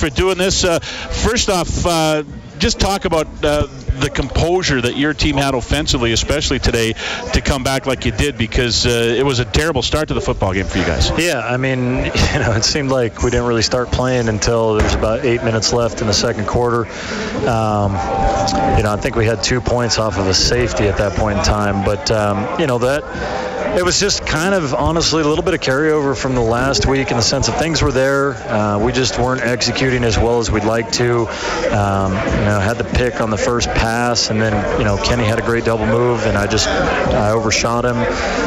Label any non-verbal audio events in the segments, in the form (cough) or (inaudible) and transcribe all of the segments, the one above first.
for doing this. Uh, first off, uh, just talk about uh, the composure that your team had offensively, especially today, to come back like you did, because uh, it was a terrible start to the football game for you guys. Yeah, I mean, (laughs) you know, it seemed like we didn't really start playing until there was about eight minutes left in the second quarter. Um, you know, I think we had two points off of a safety at that point in time, but um, you know that it was just kind of honestly a little bit of carryover from the last week in the sense of things were there. Uh, we just weren't executing as well as we'd like to. Um, you know, had the pick on the first pass, and then you know Kenny had a great double move, and I just I overshot him.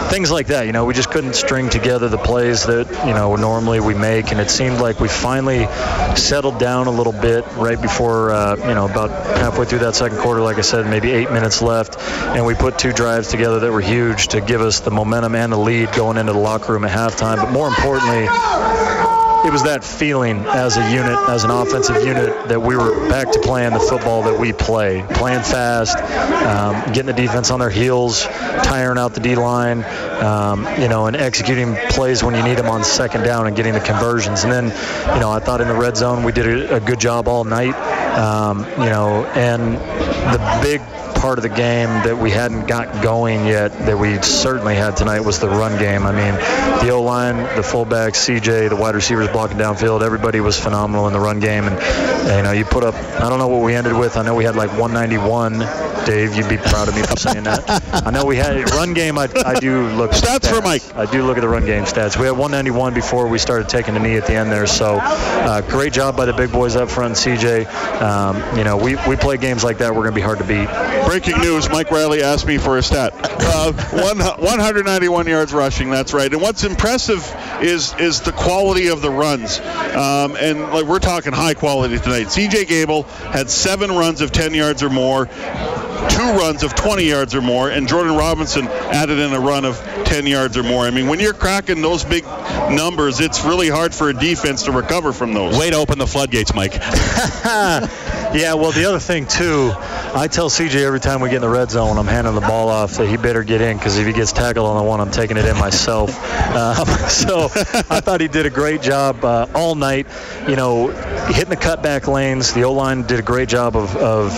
Things like that. You know, we just couldn't string together the plays that you know normally we make, and it seemed like we finally settled down a little bit right before uh, you know about halfway through that second quarter. Like I said, maybe eight minutes left, and we put two drives together that were huge to give us the momentum momentum and the lead going into the locker room at halftime. But more importantly, it was that feeling as a unit, as an offensive unit, that we were back to playing the football that we play, playing fast, um, getting the defense on their heels, tiring out the D line, um, you know, and executing plays when you need them on second down and getting the conversions. And then, you know, I thought in the red zone we did a, a good job all night, um, you know, and the big part of the game that we hadn't got going yet that we certainly had tonight was the run game. I mean, the O line, the fullback, CJ, the wide receivers blocking downfield, everybody was phenomenal in the run game. And, you know, you put up, I don't know what we ended with. I know we had like 191. Dave, you'd be proud of me for saying that. (laughs) I know we had run game. I, I do look stats, stats for Mike. I do look at the run game stats. We had 191 before we started taking the knee at the end there. So uh, great job by the big boys up front, CJ. Um, you know, we, we play games like that. We're going to be hard to beat. Breaking news: Mike Reilly asked me for a stat. Uh, one, 191 yards rushing. That's right. And what's impressive is is the quality of the runs. Um, and like we're talking high quality tonight. CJ Gable had seven runs of 10 yards or more two runs of 20 yards or more, and Jordan Robinson added in a run of 10 yards or more. I mean, when you're cracking those big numbers, it's really hard for a defense to recover from those. Way to open the floodgates, Mike. (laughs) yeah, well, the other thing, too, I tell CJ every time we get in the red zone, I'm handing the ball off that he better get in because if he gets tackled on the one, I'm taking it in myself. (laughs) Um, so I thought he did a great job uh, all night. You know, hitting the cutback lanes. The O line did a great job of, of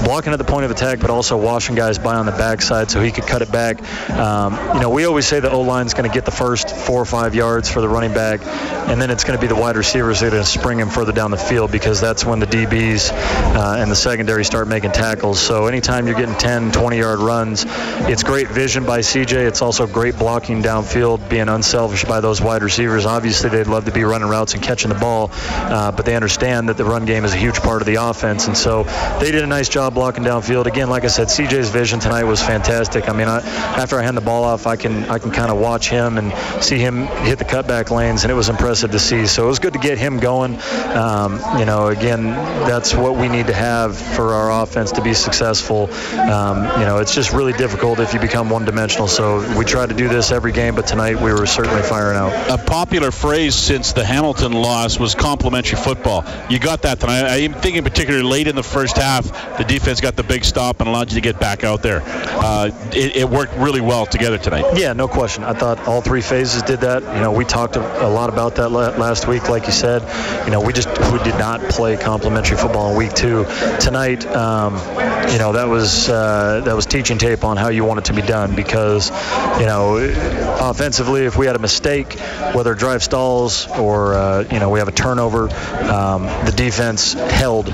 blocking at the point of attack, but also washing guys by on the backside so he could cut it back. Um, you know, we always say the O line is going to get the first four or five yards for the running back, and then it's going to be the wide receivers that are going to spring him further down the field because that's when the DBs uh, and the secondary start making tackles. So anytime you're getting 10, 20 yard runs, it's great vision by CJ. It's also great blocking downfield, being unselfish by those wide receivers. Obviously, they'd love to be running routes and catching the ball, uh, but they understand that the run game is a huge part of the offense, and so they did a nice job blocking downfield. Again, like I said, CJ's vision tonight was fantastic. I mean, I, after I hand the ball off, I can I can kind of watch him and see him hit the cutback lanes, and it was impressive to see. So it was good to get him going. Um, you know, again, that's what we need to have for our offense to be successful. Um, you know, it's just really difficult if you become one-dimensional. So we try to do this every game, but tonight we were certainly firing out. A popular phrase since the Hamilton loss was complimentary football. You got that tonight. I'm thinking particularly late in the first half, the defense got the big stop and allowed you to get back out there. Uh, it, it, worked really well together tonight. Yeah, no question. I thought all three phases did that. You know, we talked a, lot about that last week, like you said. You know, we just we did not play complimentary football in week two. Tonight, um, you know, that was uh, that was teaching tape on how you want it to be done because, you know, offensively, if we had a mistake, whether drive stalls or uh, you know we have a turnover, um, the defense held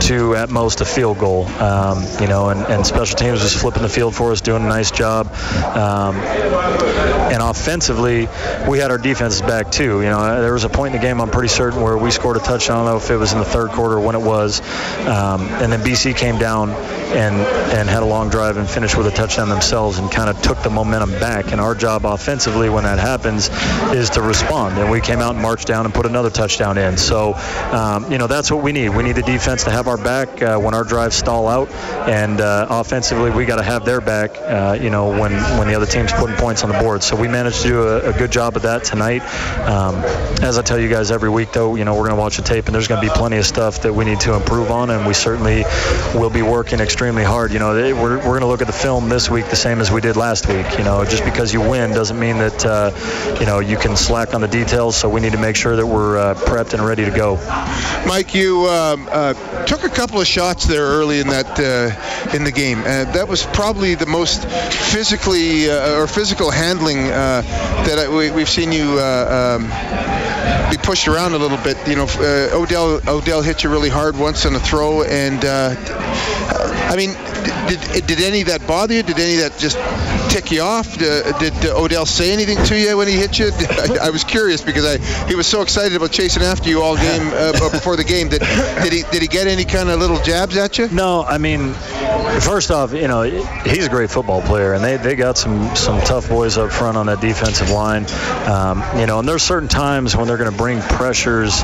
to at most a field goal. Um, you know, and, and, special teams was flipping the field for us, doing a nice job. Um, and offensively, we had our defenses back too. You know, there was a point in the game I'm pretty certain where we scored a touchdown. I don't know if it was in the third quarter or when it was. Um, and then BC came down and and had a long drive and finished with a touchdown themselves and kind of took the momentum back. And our job offensively when that happens is to respond. And we came out and marched down and put another touchdown in. So, um, you know, that's what we need. We need the defense to have have our back uh, when our drives stall out, and uh, offensively we got to have their back. Uh, you know when when the other team's putting points on the board. So we managed to do a, a good job of that tonight. Um, as I tell you guys every week, though, you know we're going to watch the tape, and there's going to be plenty of stuff that we need to improve on, and we certainly will be working extremely hard. You know we're we're going to look at the film this week the same as we did last week. You know just because you win doesn't mean that uh, you know you can slack on the details. So we need to make sure that we're uh, prepped and ready to go. Mike, you um, uh, took a couple of shots there early in that uh, in the game, and that was probably the most physically uh, or physical handling uh, that I, we, have seen you uh, um, be pushed around a little bit. You know, uh, Odell Odell hit you really hard once on a throw, and I mean, did, did any of that bother you? Did any of that just tick you off? Did, did Odell say anything to you when he hit you? (laughs) I, I, was curious because I he was so excited about chasing after you all game (laughs) uh, before the game. Did, did he did he get any kind of little jabs at you? No, I mean, first off, you know he's a great football player, and they, they got some some tough boys up front on that defensive line. Um, you know, and there's certain times when they're going to bring pressures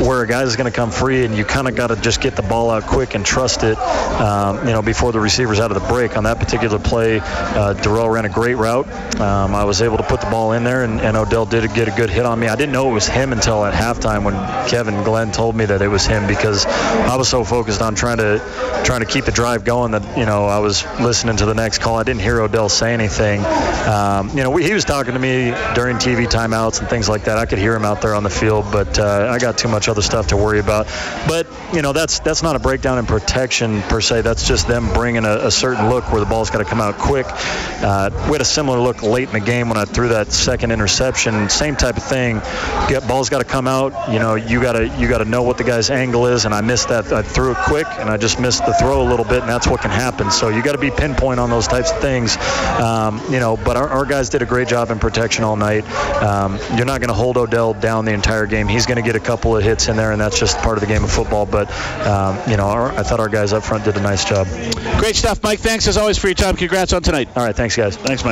where a guy's going to come free, and you kind of got to just get the ball out quick and trust it. Um, you know, before the receiver's out of the break on that particular play, uh, Derel ran a great route. Um, I was able to put the ball in there, and, and Odell did get a good hit on me. I didn't know it was him until at halftime when Kevin Glenn told me that it was him because I was so focused on trying to trying to keep the drive going that you know I was listening to the next call. I didn't hear Odell say anything. Um, you know, we, he was talking to me during TV timeouts and things like that. I could hear him out there on the field, but uh, I got too much other stuff to worry about. But you know, that's that's not a breakdown in protection per se. That's just them bringing a, a certain look where the ball's got to come out quick. Uh, we had a similar look late in the game when I threw that second interception. Same type of thing. Get ball's got to come out. You know, you got to you got to know what the guy's angle is, and I missed that. I threw it quick, and I just missed the throw a little bit, and that's what can happen. So you got to be pinpoint on those types of things. Um, you know, but our, our, guys did a great job in protection all night. Um, you're not going to hold Odell down the entire game. He's going to get a couple of hits in there, and that's just part of the game of football. But um, you know, our, I thought our guys up front did a nice job. Great stuff, Mike. Thanks as always for your time. Congrats on tonight. All right, thanks, guys. Thanks, Mike.